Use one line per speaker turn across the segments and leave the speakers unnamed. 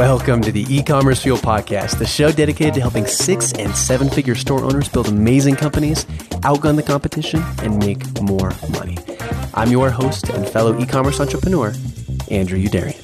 Welcome to the e-commerce fuel podcast, the show dedicated to helping six and seven figure store owners build amazing companies, outgun the competition, and make more money. I'm your host and fellow e-commerce entrepreneur, Andrew Youderian.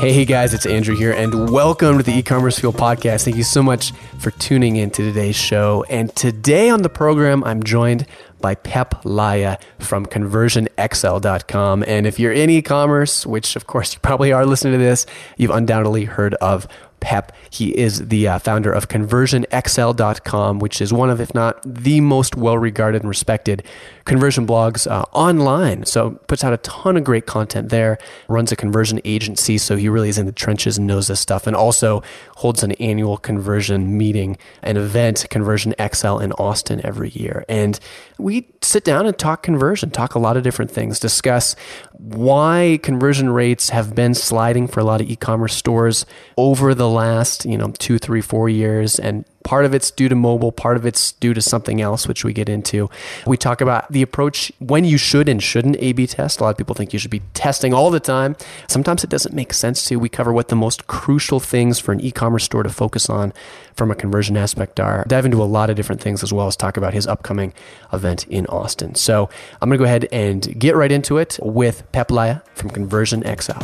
Hey hey guys, it's Andrew here, and welcome to the e-commerce fuel podcast. Thank you so much for tuning in to today's show. And today on the program, I'm joined by Peep Laja from conversionxl.com. And if you're in e commerce, which of course you probably are listening to this, you've undoubtedly heard of Peep. He is the uh, founder of conversionxl.com, which is one of, if not the most well regarded and respected conversion blogs uh, online. So puts out a ton of great content there, runs a conversion agency. So he really is in the trenches and knows this stuff, and also holds an annual conversion meeting, an event, Conversion XL in Austin every year. And we sit down and talk conversion, talk a lot of different things, discuss why conversion rates have been sliding for a lot of e-commerce stores over the last, you know, two, three, four years and Part of it's due to mobile, part of it's due to something else, which we get into. We talk about the approach when you should and shouldn't A B test. A lot of people think you should be testing all the time. Sometimes it doesn't make sense to. We cover what the most crucial things for an e commerce store to focus on from a conversion aspect are. Dive into a lot of different things as well as talk about his upcoming event in Austin. So I'm going to go ahead and get right into it with Peep Laja from Conversion XL.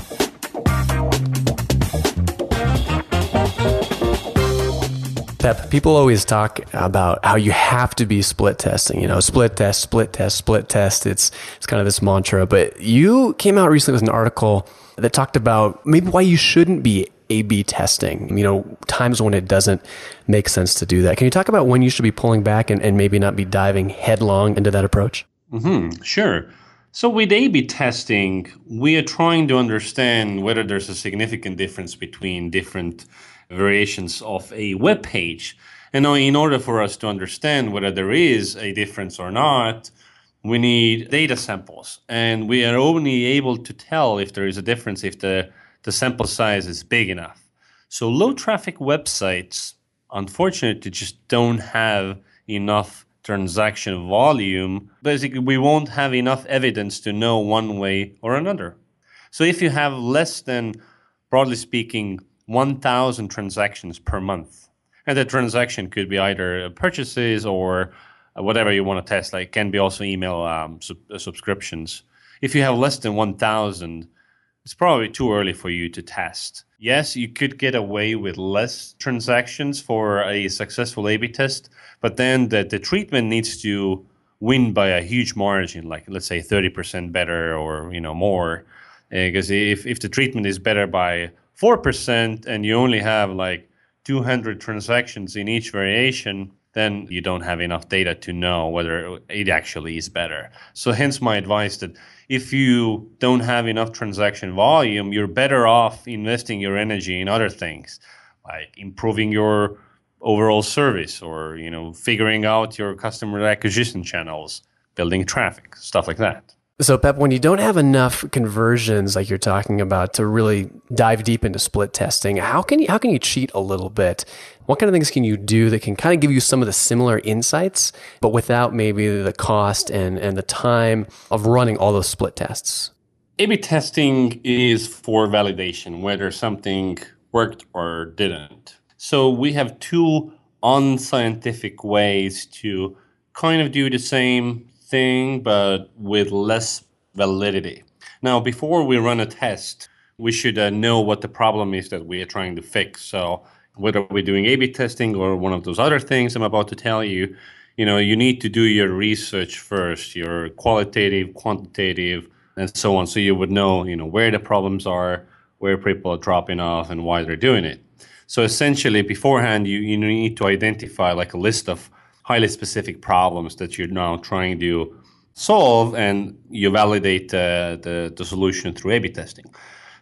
Peep, people always talk about how you have to be split testing, you know, split test, split test, split test. It's, it's kind of this mantra, but you came out recently with an article that talked about maybe why you shouldn't be A B testing, you know, times when it doesn't make sense to do that. Can you talk about when you should be pulling back and, and maybe not be diving headlong into that approach?
Mm-hmm, sure. So with A B testing, we are trying to understand whether there's a significant difference between different variations of a web page. And now, in order for us to understand whether there is a difference or not, we need data samples. And we are only able to tell if there is a difference if the, the sample size is big enough. So, low traffic websites, unfortunately, just don't have enough transaction volume. Basically, we won't have enough evidence to know one way or another. So, if you have less than, broadly speaking, 1,000 transactions per month. And the transaction could be either purchases or whatever you want to test. Like, can be also email um, sub- uh, subscriptions. If you have less than 1,000, it's probably too early for you to test. Yes, you could get away with less transactions for a successful A/B test, but then the, the treatment needs to win by a huge margin, like let's say 30% better or you know more. Because uh, if, if the treatment is better by 4% and you only have like 200 transactions in each variation, then you don't have enough data to know whether it actually is better. So, hence my advice that if you don't have enough transaction volume, you're better off investing your energy in other things like improving your overall service or you know figuring out your customer acquisition channels building traffic stuff like that
so, Peep, when you don't have enough conversions like you're talking about to really dive deep into split testing, how can you how can you cheat a little bit? What kind of things can you do that can kind of give you some of the similar insights, but without maybe the cost and, and the time of running all those split tests?
A/B testing is for validation, whether something worked or didn't. So we have two unscientific ways to kind of do the same thing, but with less validity. Now, before we run a test, we should uh, know what the problem is that we are trying to fix. So, whether we're doing A/B testing or one of those other things I'm about to tell you, you know, you need to do your research first, your qualitative, quantitative, and so on, so you would know, you know, where the problems are, where people are dropping off, and why they're doing it. So essentially, beforehand, you, you need to identify like a list of highly specific problems that you're now trying to solve and you validate uh, the, the solution through A-B testing.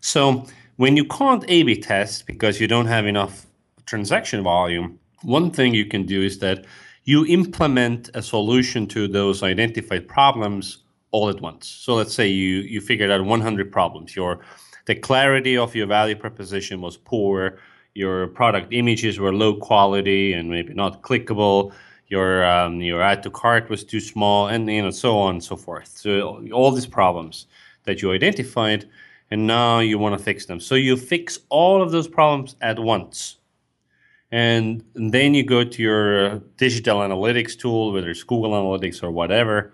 So when you can't A-B test because you don't have enough transaction volume, one thing you can do is that you implement a solution to those identified problems all at once. So let's say you you figured out 100 problems. Your the clarity of your value proposition was poor. Your product images were low quality and maybe not clickable your um, your add to cart was too small, and you know so on and so forth. So all these problems that you identified, and now you want to fix them. So you fix all of those problems at once. And then you go to your digital analytics tool, whether it's Google Analytics or whatever,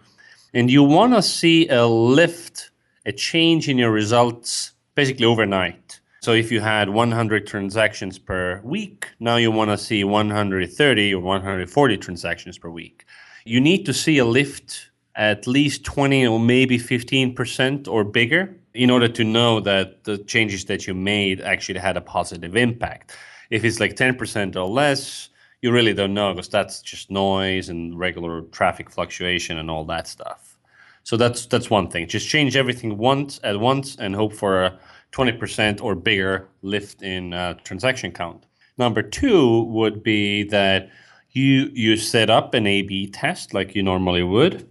and you want to see a lift, a change in your results basically overnight. So if you had 100 transactions per week, now you want to see 130 or 140 transactions per week. You need to see a lift at least 20 or maybe 15% or bigger in order to know that the changes that you made actually had a positive impact. If it's like 10% or less, you really don't know because that's just noise and regular traffic fluctuation and all that stuff. So that's that's one thing. Just change everything once at once and hope for a 20% or bigger lift in uh, transaction count. Number two would be that you you set up an A/B test like you normally would,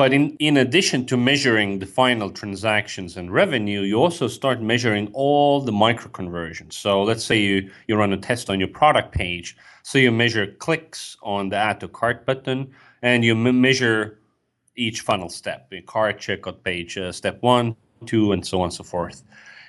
but in, in addition to measuring the final transactions and revenue, you also start measuring all the micro conversions. So let's say you, you run a test on your product page. So you measure clicks on the add to cart button and you m- measure each funnel step, the cart checkout page, uh, step one, two, and so on and so forth.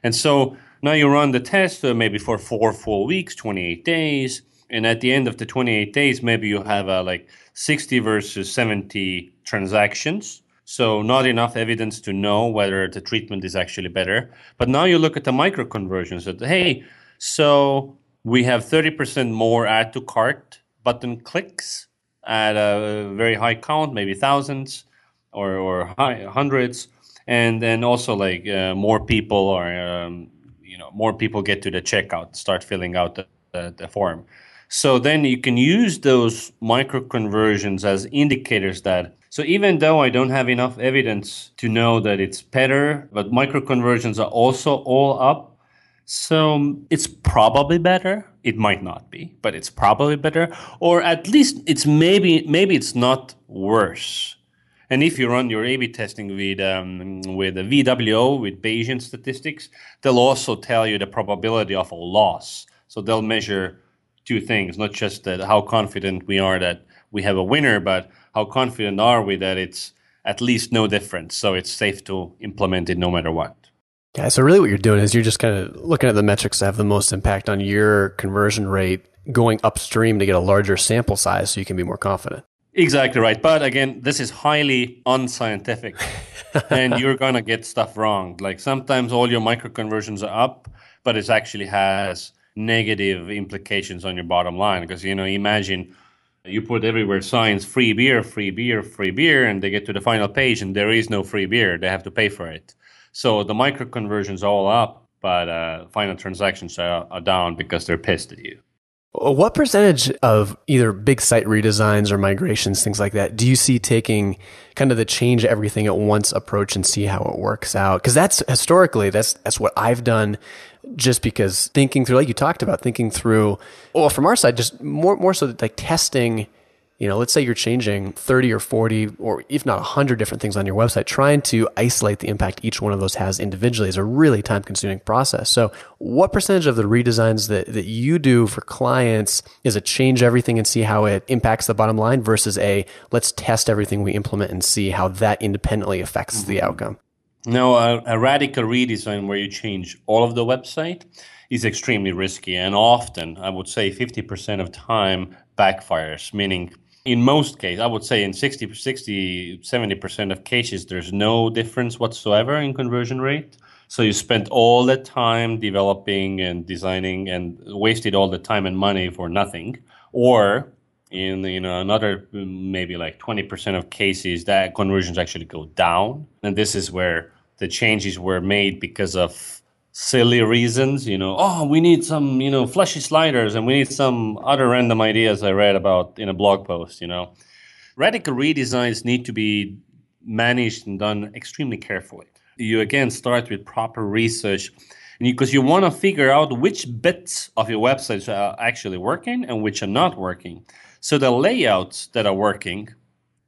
And so now you run the test uh, maybe for four full weeks, 28 days. And at the end of the 28 days, maybe you have a like 60 versus 70 transactions. So not enough evidence to know whether the treatment is actually better. But now you look at the micro conversions that, hey, so we have 30% more add to cart button clicks at a very high count, maybe thousands or, or high, hundreds. And then also like uh, more people are, um, you know, more people get to the checkout, start filling out the, the, the form. So then you can use those micro conversions as indicators that. So even though I don't have enough evidence to know that it's better, but micro conversions are also all up. So it's probably better. It might not be, but it's probably better. Or at least it's maybe maybe it's not worse. And if you run your A/B testing with um, with a VWO with Bayesian statistics, they'll also tell you the probability of a loss. So they'll measure two things, not just that how confident we are that we have a winner, but how confident are we that it's at least no difference. So it's safe to implement it no matter what.
Yeah. So really what you're doing is you're just kind of looking at the metrics that have the most impact on your conversion rate going upstream to get a larger sample size so you can be more confident.
Exactly right. But again, this is highly unscientific and you're going to get stuff wrong. Like sometimes all your micro conversions are up, but it actually has negative implications on your bottom line because you know imagine you put everywhere signs free beer free beer free beer and they get to the final page and there is no free beer they have to pay for it so the micro conversions all up but uh, final transactions are, are down because they're pissed at you
what percentage of either big site redesigns or migrations, things like that, do you see taking kind of the change everything at once approach and see how it works out? Because that's historically that's that's what I've done just because thinking through, like you talked about, thinking through, well, from our side, just more, more so like testing, you know, let's say you're changing 30 or 40 or if not 100 different things on your website, trying to isolate the impact each one of those has individually is a really time consuming process. So what percentage of the redesigns that, that you do for clients is a change everything and see how it impacts the bottom line versus a let's test everything we implement and see how that independently affects mm-hmm. the outcome?
No, a, a, radical redesign where you change all of the website is extremely risky and often, I would say 50% of time backfires, meaning in most cases, I would say in 60, 60, 70% of cases, there's no difference whatsoever in conversion rate. So you spent all the time developing and designing and wasted all the time and money for nothing. Or in you know another maybe like 20% of cases that conversions actually go down and this is where the changes were made because of silly reasons you know oh we need some you know fleshy sliders and we need some other random ideas i read about in a blog post you know radical redesigns need to be managed and done extremely carefully you again start with proper research because you, want to figure out which bits of your website are actually working and which are not working so the layouts that are working,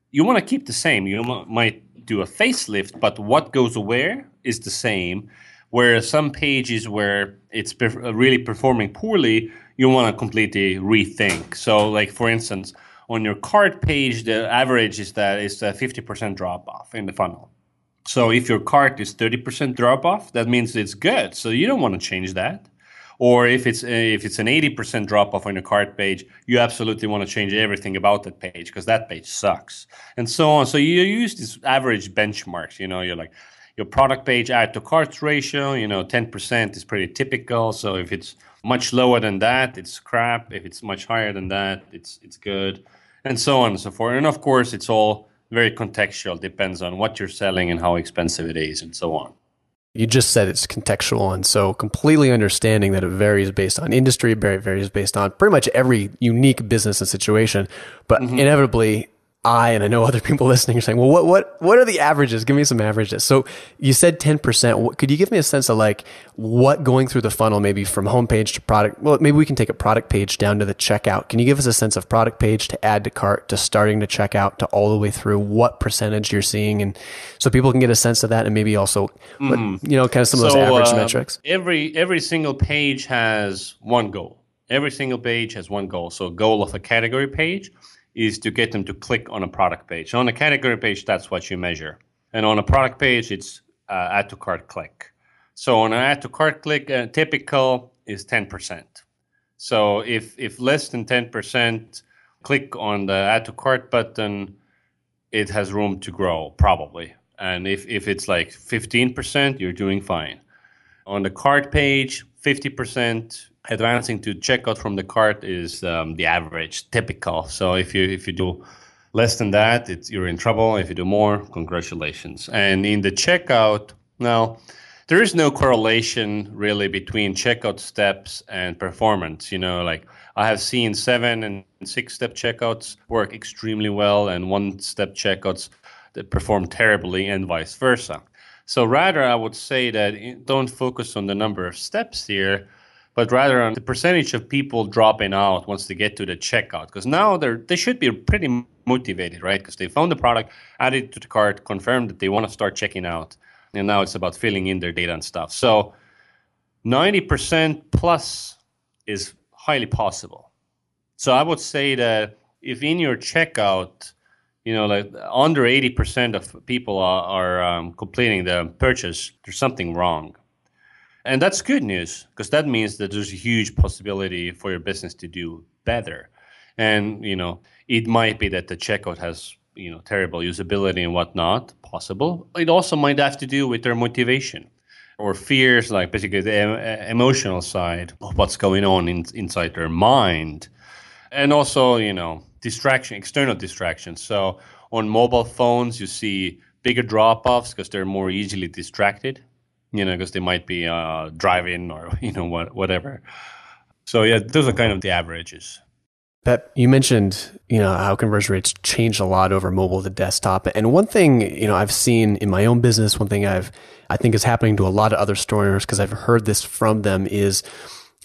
you want to keep the same. You might do a facelift, but what goes where is the same. Where some pages where it's uh, really performing poorly, you want to completely rethink. So, like for instance, on your cart page, the average is that it's a 50% drop off in the funnel. So if your cart is 30% drop off, that means it's good. So you don't want to change that. Or if it's uh, if it's an 80% drop off on your cart page, you absolutely want to change everything about that page because that page sucks, and so on. So you use these average benchmarks. You know, you're like your product page add to cart ratio. You know, 10% is pretty typical. So if it's much lower than that, it's crap. If it's much higher than that, it's it's good, and so on and so forth. And of course, it's all very contextual. Depends on what you're selling and how expensive it is, and so on.
You just said it's contextual, and so completely understanding that it varies based on industry, it varies based on pretty much every unique business and situation. But mm-hmm. inevitably, I and I know other people listening are saying, "Well, what what what are the averages? Give me some averages." So you said ten percent. Could you give me a sense of like what going through the funnel, maybe from homepage to product? Well, maybe we can take a product page down to the checkout. Can you give us a sense of product page to add to cart to starting to checkout to all the way through? What percentage you're seeing, and so people can get a sense of that, and maybe also, mm. what, mm-hmm. you know, kind of some of those average uh, metrics.
Every every single page has one goal. Every single page has one goal. So, goal of a category page is to get them to click on a product page. On a category page, that's what you measure. And on a product page, it's uh, add to cart click. So on an add to cart click, uh, typical is 10%. So if, if less than 10% click on the add to cart button, it has room to grow, probably. And if, if it's like 15%, you're doing fine. On the cart page, 50%, advancing to checkout from the cart is um, the average, typical. So if you if you do less than that, it's you're in trouble. If you do more, congratulations. And in the checkout, now there is no correlation really between checkout steps and performance. You know, like I have seen seven and six step checkouts work extremely well, and one step checkouts that perform terribly, and vice versa. So rather, I would say that eh, don't focus on the number of steps here but rather on the percentage of people dropping out once they get to the checkout. Because now they're they should be pretty motivated, right? Because they found the product, added to the cart, confirmed that they want to start checking out, and now it's about filling in their data and stuff. So, ninety percent plus is highly possible. So I would say that if in your checkout, you know, like under eighty percent of people are, are um, completing the purchase, there's something wrong and that's good news because that means that there's a huge possibility for your business to do better. And, you know, it might be that the checkout has, you know, terrible usability and whatnot, possible. It also might have to do with their motivation or fears, like basically the emotional side of what's going on in, inside their mind. And also, you know, distraction, external distractions. So on mobile phones, you see bigger drop offs because they're more easily distracted you know, because they might be uh, driving or you know what, whatever. So yeah, those are kind of the averages.
Peep, you mentioned you know how conversion rates change a lot over mobile to desktop, and one thing you know I've seen in my own business, one thing I've I think is happening to a lot of other store owners because I've heard this from them is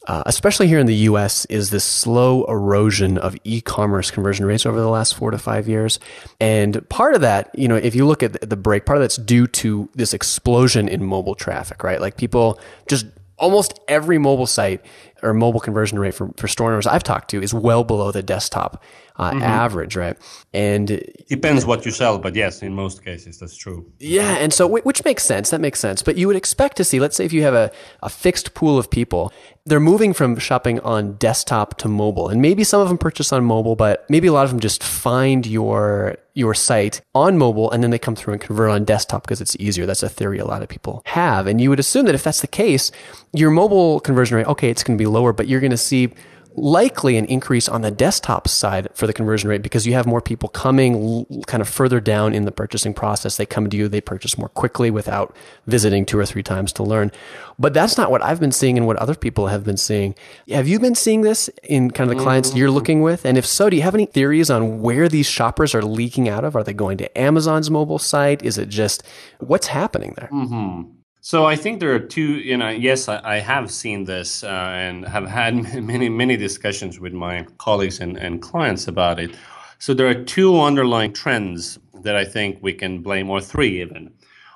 uh, especially here in the US, is this slow erosion of e-commerce conversion rates over the last four to five years. And part of that, you know, if you look at the break, part of that's due to this explosion in mobile traffic, right? Like people just almost every mobile site or mobile conversion rate for, for store owners I've talked to is well below the desktop uh, mm-hmm. average, right? And
depends what you sell, but yes, in most cases that's true.
Yeah, and so which makes sense. That makes sense. But you would expect to see, let's say, if you have a, a fixed pool of people, they're moving from shopping on desktop to mobile, and maybe some of them purchase on mobile, but maybe a lot of them just find your your site on mobile and then they come through and convert on desktop because it's easier. That's a theory a lot of people have, and you would assume that if that's the case, your mobile conversion rate, okay, it's going to be lower, but you're going to see likely an increase on the desktop side for the conversion rate because you have more people coming kind of further down in the purchasing process. They come to you, they purchase more quickly without visiting two or three times to learn. But that's not what I've been seeing and what other people have been seeing. Have you been seeing this in kind of the clients you're looking with? And if so, do you have any theories on where these shoppers are leaking out of? Are they going to Amazon's mobile site? Is it just what's happening there?
Mm-hmm. So I think there are two. You know, yes, I, I have seen this uh, and have had many many discussions with my colleagues and, and clients about it. So there are two underlying trends that I think we can blame, or three even.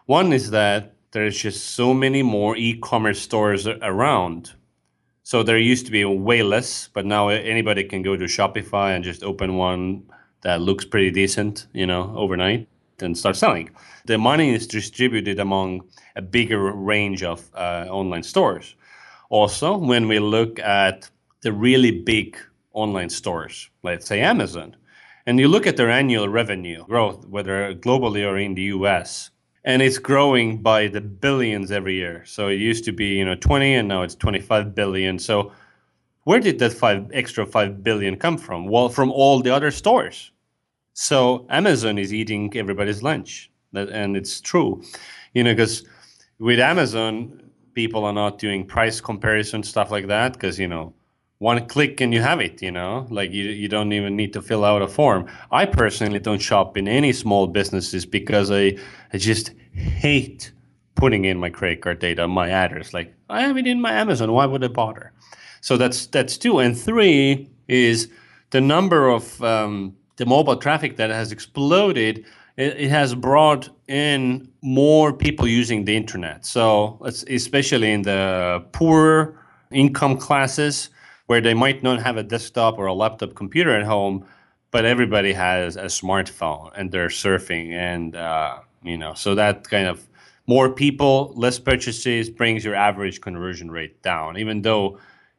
One is that there's just so many more e-commerce stores around. So there used to be way less, but now anybody can go to Shopify and just open one that looks pretty decent, you know, overnight and start selling. The money is distributed among a bigger range of uh, online stores. Also, when we look at the really big online stores, let's say Amazon, and you look at their annual revenue growth, whether globally or in the US, and it's growing by the billions every year. So it used to be, you know, 20 and now it's 25 billion. So where did that five extra 5 billion come from? Well, from all the other stores. So Amazon is eating everybody's lunch. And it's true, you know, because with Amazon, people are not doing price comparison stuff like that because, you know, one click and you have it you know? Like you, you don't even need to fill out a form. I personally don't shop in any small businesses because i, I just hate putting in my credit card data my address. Like i have it in my amazon. Why would i bother? So that's that's two. And three is the number of um, the mobile traffic that has exploded it, has brought in more people using the internet so especially in the poor income classes where they might not have a desktop or a laptop computer at home, but everybody has a smartphone and they're surfing, and uh, you know, so that kind of more people, less purchases brings your average conversion rate down, even though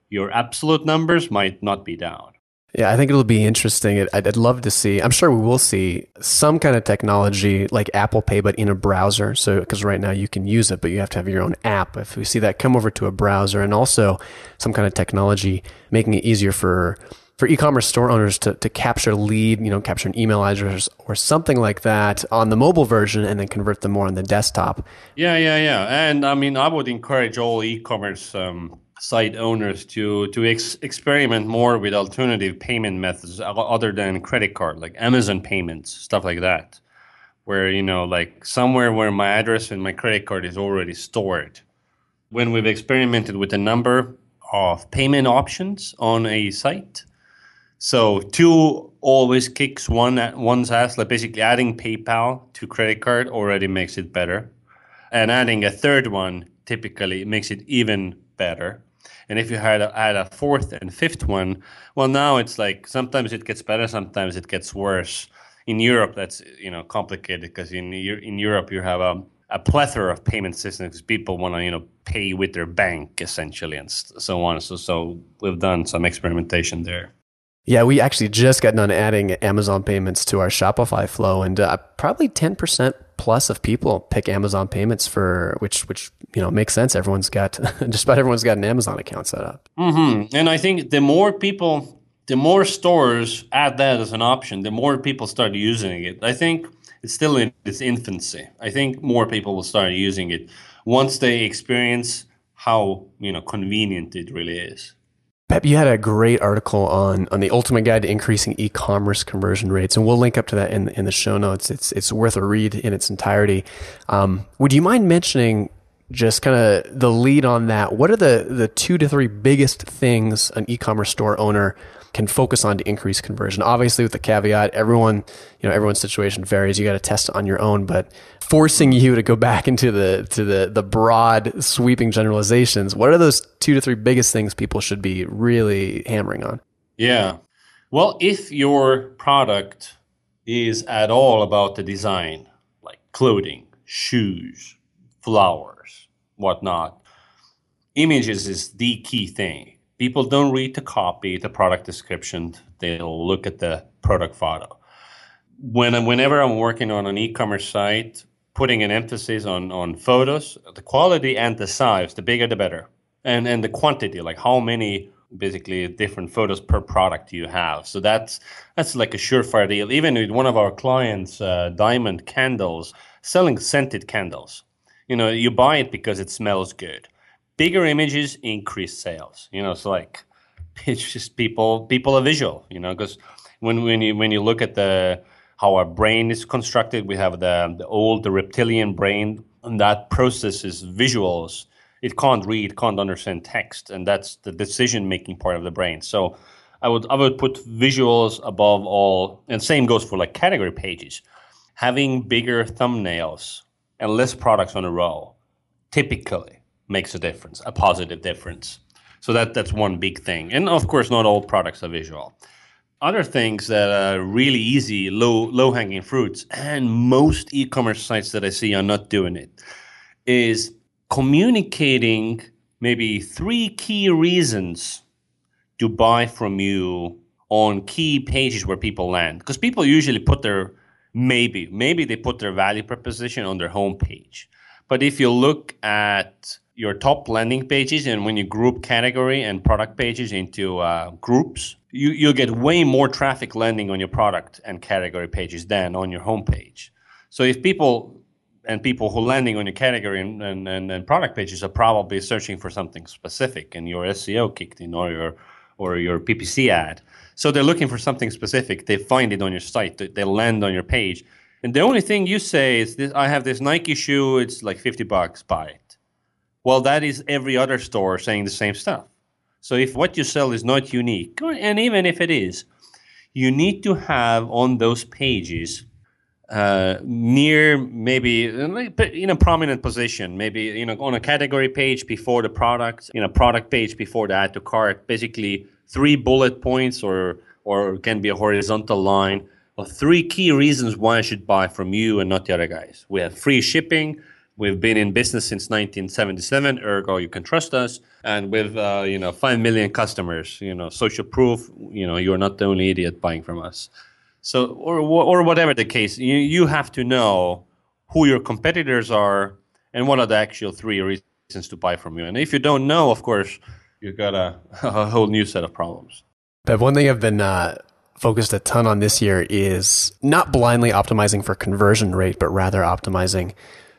your absolute numbers might not be down.
Yeah, I think it'll be interesting. I'd, I'd, love to see. I'm sure we will see some kind of technology like Apple Pay, but in a browser. So, because right now you can use it, but you have to have your own app. If we see that come over to a browser, and also some kind of technology making it easier for for e-commerce store owners to, to capture lead, you know, capture an email address or something like that on the mobile version and then convert them more on the desktop.
Yeah, yeah, yeah. And I mean, I would encourage all e-commerce um, site owners to to ex- experiment more with alternative payment methods other than credit card, like Amazon payments, stuff like that, where you know, like somewhere where my address and my credit card is already stored. When we've experimented with a number of payment options on a site, so two always kicks one at one's ass. Like basically, adding PayPal to credit card already makes it better, and adding a third one typically makes it even better. And if you had a, a fourth and fifth one, well, now it's like sometimes it gets better, sometimes it gets worse. In Europe, that's you know complicated because in in Europe you have a, a plethora of payment systems people want to you know pay with their bank essentially and so on. So so we've done some experimentation there.
Yeah, we actually just got done adding Amazon payments to our Shopify flow, and uh, probably ten percent plus of people pick Amazon payments for which which you know makes sense. Everyone's got just about everyone's got an Amazon account set up.
Mm-hmm. And I think the more people, the more stores add that as an option, the more people start using it. I think it's still in its infancy. I think more people will start using it once they experience how you know convenient it really is.
Peep, you had a great article on on the ultimate guide to increasing e-commerce conversion rates, and we'll link up to that in in the show notes. It's it's worth a read in its entirety. Um, would you mind mentioning just kind of the lead on that? What are the the two to three biggest things an e-commerce store owner can focus on to increase conversion. Obviously, with the caveat, everyone, you know, everyone's situation varies. You got to test on your own, but forcing you to go back into the to the the broad sweeping generalizations. What are those two to three biggest things people should be really hammering on?
Yeah. Well, if your product is at all about the design, like clothing, shoes, flowers, whatnot, images is the key thing people don't read the copy, the product description. They'll look at the product photo. When whenever I'm working on an e-commerce site, putting an emphasis on on photos, the quality and the size, the bigger the better, and and the quantity, like how many basically different photos per product you have. So that's that's like a surefire deal. Even with one of our clients, uh, Diamond Candles, selling scented candles. You know, you buy it because it smells good bigger images increase sales. You know, it's like it's just people people are visual. You know, because when when you when you look at the how our brain is constructed, we have the the old the reptilian brain, and that processes visuals. It can't read, can't understand text, and that's the decision making part of the brain. So. I would I would put visuals above all, and same goes for like category pages. Having bigger thumbnails and less products on a row, typically makes a difference, a positive difference. So that that's one big thing. And of course, not all products are visual. other things that are really easy, low low hanging fruits, and most e-commerce sites that I see are not doing it, is communicating maybe three key reasons to buy from you on key pages where people land. Because people usually put their maybe maybe they put their value proposition on their homepage. But if you look at your top landing pages and when you group category and product pages into uh, groups, you, you'll get way more traffic landing on your product and category pages than on your homepage. So if people and people who landing on your category and, and, and, and product pages are probably searching for something specific and your SEO kicked in or your or your PPC ad. So they're looking for something specific. They find it on your site. They land on your page. And the only thing you say is this I have this Nike shoe, it's like 50 bucks, buy. Well, that is every other store saying the same stuff. So if what you sell is not unique, and even if it is, you need to have on those pages uh, near maybe in a prominent position, maybe you know on a category page before the product, in a product page before the add to cart. Basically, three bullet points or or can be a horizontal line of three key reasons why I should buy from you and not the other guys. We have free shipping. We've been in business since 1977, ergo you can trust us. And with uh, you know five million customers, you know social proof. You know you're not the only idiot buying from us. So or or whatever the case, you you have to know who your competitors are and what are the actual three reasons to buy from you. And if you don't know, of course, you've got a, a whole new set of problems.
But one thing I've been uh, focused a ton on this year is not blindly optimizing for conversion rate, but rather optimizing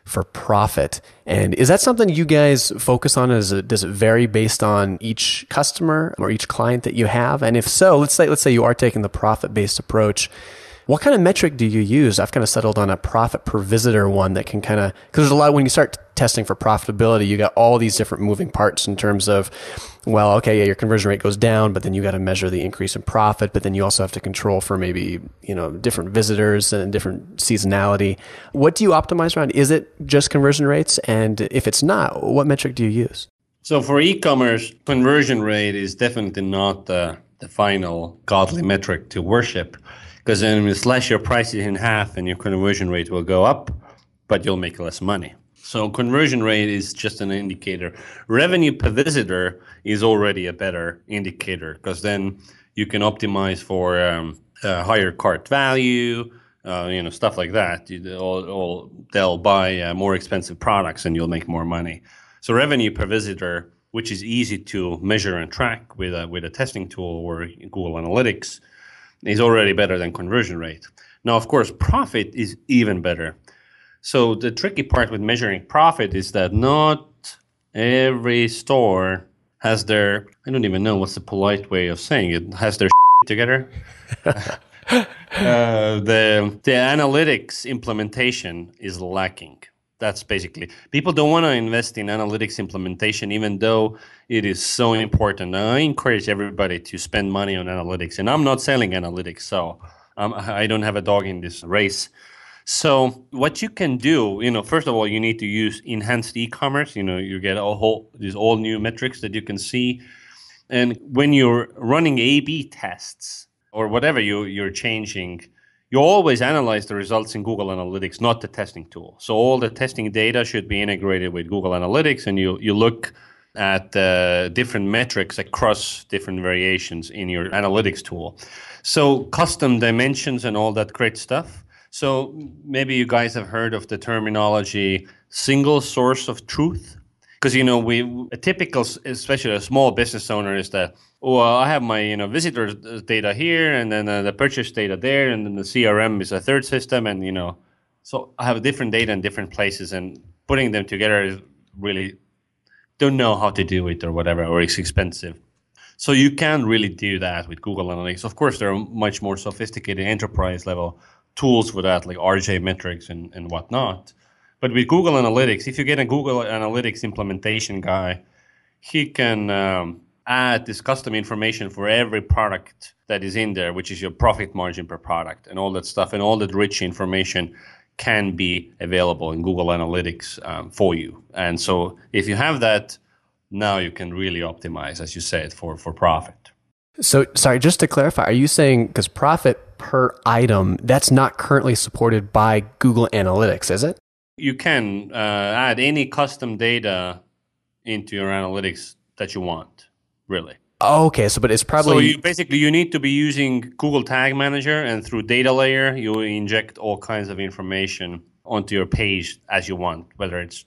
for profit. And is that something you guys focus on? Is it, does it vary based on each customer or each client that you have? And if so, let's say let's say you are taking the profit based approach. What kind of metric do you use? I've kind of settled on a profit per visitor one that can kind of because there's a lot when you start testing for profitability, you got all these different moving parts in terms of, well, okay, yeah, your conversion rate goes down, but then you got to measure the increase in profit, but then you also have to control for maybe, you know, different visitors and different seasonality. What do you optimize around? Is it just conversion rates? And if it's not, what metric do you use?
So for e-commerce, conversion rate is definitely not the, the final godly metric to worship because then you slash your prices in half and your conversion rate will go up, but you'll make less money. So conversion rate is just an indicator. Revenue per visitor is already a better indicator because then you can optimize for um, higher cart value, uh, you know, stuff like that. All, all, they'll buy uh, more expensive products and you'll make more money. So revenue per visitor, which is easy to measure and track with a, with a testing tool or Google Analytics, is already better than conversion rate. Now, of course, profit is even better so the tricky part with measuring profit is that not every store has their I don't even know what's the polite way of saying it has their together. uh, the the analytics implementation is lacking. That's basically people don't want to invest in analytics implementation, even though it is so important. I encourage everybody to spend money on analytics, and I'm not selling analytics, so I don't have a dog in this race. So what you can do, you know, first of all, you need to use enhanced e-commerce. You know, you get a whole these all new metrics that you can see, and when you're running A/B tests or whatever you you're changing, you always analyze the results in Google Analytics, not the testing tool. So all the testing data should be integrated with Google Analytics, and you you look at uh, different metrics across different variations in your analytics tool. So custom dimensions and all that great stuff so maybe you guys have heard of the terminology single source of truth. Because you know, we a typical, especially a small business owner, is that well, I have my you know visitor data here, and then uh, the purchase data there, and then the CRM is a third system, and you know, so I have different data in different places, and putting them together is really don't know how to do it or whatever, or it's expensive. So you can really do that with Google Analytics. Of course, there are much more sophisticated enterprise level tools for that, like RJ metrics and, and whatnot. But with Google Analytics, if you get a Google Analytics implementation guy, he can um, add this custom information for every product that is in there, which is your profit margin per product and all that stuff, and all that rich information can be available in Google Analytics um, for you. And so if you have that, now you can really optimize, as you said, for, for profit.
So, sorry, just to clarify, are you saying because profit per item, that's not currently supported by Google Analytics, is it?
You can uh, add any custom data into your analytics that you want, really.
Oh, okay, so but it's probably
so you basically you need to be using Google Tag Manager, and through data layer, you inject all kinds of information onto your page as you want, whether it's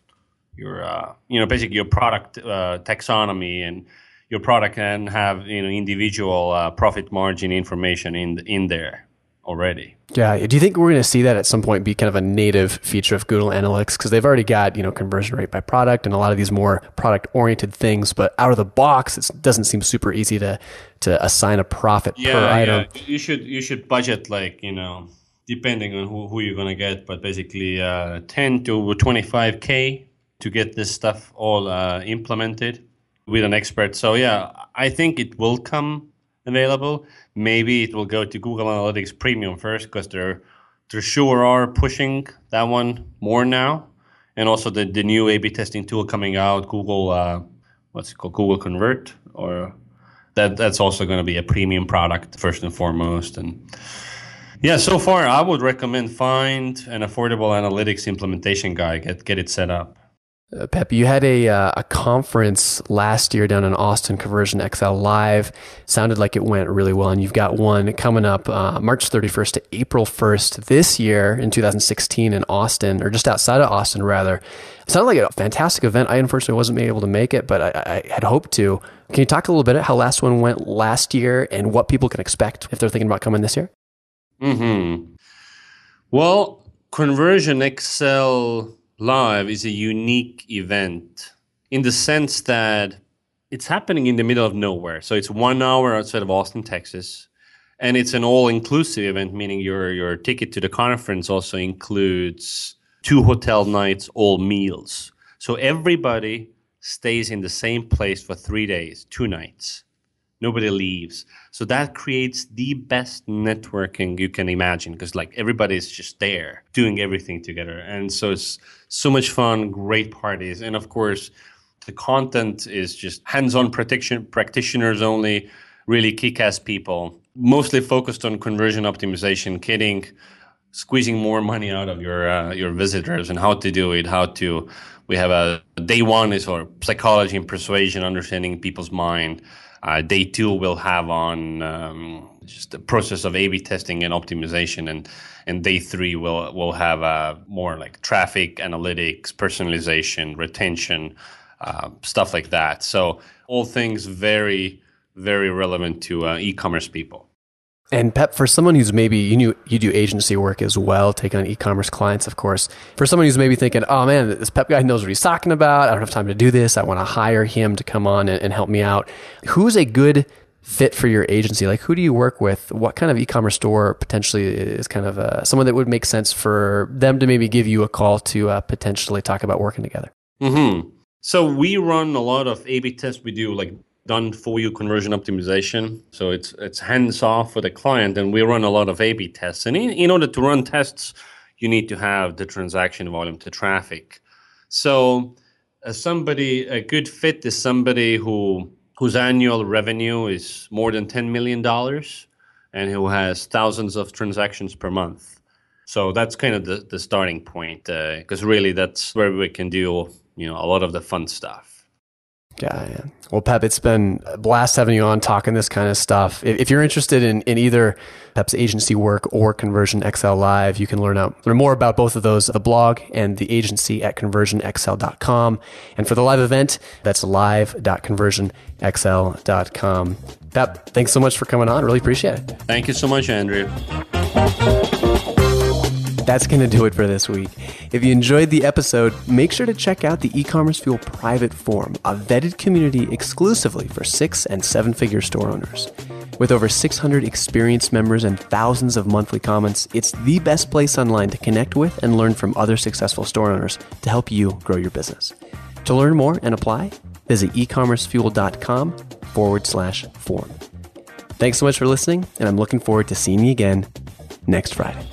your uh, you know basically your product uh, taxonomy and your product can have you know individual uh, profit margin information in in there already.
Yeah. Do you think we're going to see that at some point be kind of a native feature of Google Analytics? Because they've already got, you know, conversion rate by product and a lot of these more product oriented things, but out of the box, it doesn't seem super easy to, to assign a profit
yeah,
per item.
Yeah. You should, you should budget like, you know, depending on who, who you're going to get, but basically uh, 10 to 25K to get this stuff all uh, implemented with an expert. So yeah, I think it will come available. Maybe it will go to Google Analytics Premium first because they're they sure are pushing that one more now, and also the the new A/B testing tool coming out, Google uh, what's it called, Google Convert, or that that's also going to be a premium product first and foremost, and. Yeah, so far I would recommend find an affordable analytics implementation guide. Get get it set up.
Uh, Peep, you had a uh, a conference last year down in Austin, Conversion XL Live. Sounded like it went really well, and you've got one coming up uh, March 31st to April 1st this year in 2016 in Austin, or just outside of Austin, rather. It sounded like a fantastic event. I unfortunately wasn't able to make it, but I, I had hoped to. Can you talk a little bit about how last one went last year and what people can expect if they're thinking about coming this year?
Hmm. Well, Conversion XL Live is a unique event in the sense that it's happening in the middle of nowhere. So it's one hour outside of Austin, Texas. And it's an all inclusive event, meaning your, your ticket to the conference also includes two hotel nights, all meals. So everybody stays in the same place for three days, two nights. Nobody leaves. So that creates the best networking you can imagine because like everybody's just there doing everything together. And so it's so much fun, great parties. And of course, the content is just hands-on practitioners only, really kick-ass people, mostly focused on conversion optimization, kidding, squeezing more money out of your uh, your visitors and how to do it, how to we have a day one is our psychology and persuasion, understanding people's mind uh, day two will have on um, just the process of A/B testing and optimization, and and day three will will have uh, more like traffic analytics, personalization, retention, uh, stuff like that. So all things very very relevant to uh, e-commerce people.
And Peep, for someone who's maybe you knew you do agency work as well, taking on e-commerce clients, of course. For someone who's maybe thinking, "Oh man, this Peep guy knows what he's talking about. I don't have time to do this. I want to hire him to come on and, and help me out." Who's a good fit for your agency? Like, who do you work with? What kind of e-commerce store potentially is kind of uh, someone that would make sense for them to maybe give you a call to uh, potentially talk about working together?
Hmm. So we run a lot of A/B tests. We do like done for you conversion optimization. So it's it's hands off for the client, and we run a lot of A/B tests. And in, in order to run tests, you need to have the transaction volume, to traffic. So uh, somebody a good fit is somebody who whose annual revenue is more than ten million dollars, and who has thousands of transactions per month. So that's kind of the, the starting point, because uh, really that's where we can do you know a lot of the fun stuff.
Yeah, yeah. Um, well, Peep, it's been a blast having you on talking this kind of stuff. If, if, you're interested in, in either Peep's agency work or Conversion XL Live, you can learn out learn more about both of those, the blog and the agency at conversionxl.com. And for the live event, that's live.conversionxl.com. Peep, thanks so much for coming on. Really appreciate it.
Thank you so much, Andrew
that's going to do it for this week. If you enjoyed the episode, make sure to check out the e-commerce fuel private forum, a vetted community exclusively for six and seven figure store owners. With over 600 experienced members and thousands of monthly comments, it's the best place online to connect with and learn from other successful store owners to help you grow your business. To learn more and apply, visit ecommercefuel.com forward slash forum. Thanks so much for listening, and I'm looking forward to seeing you again next Friday.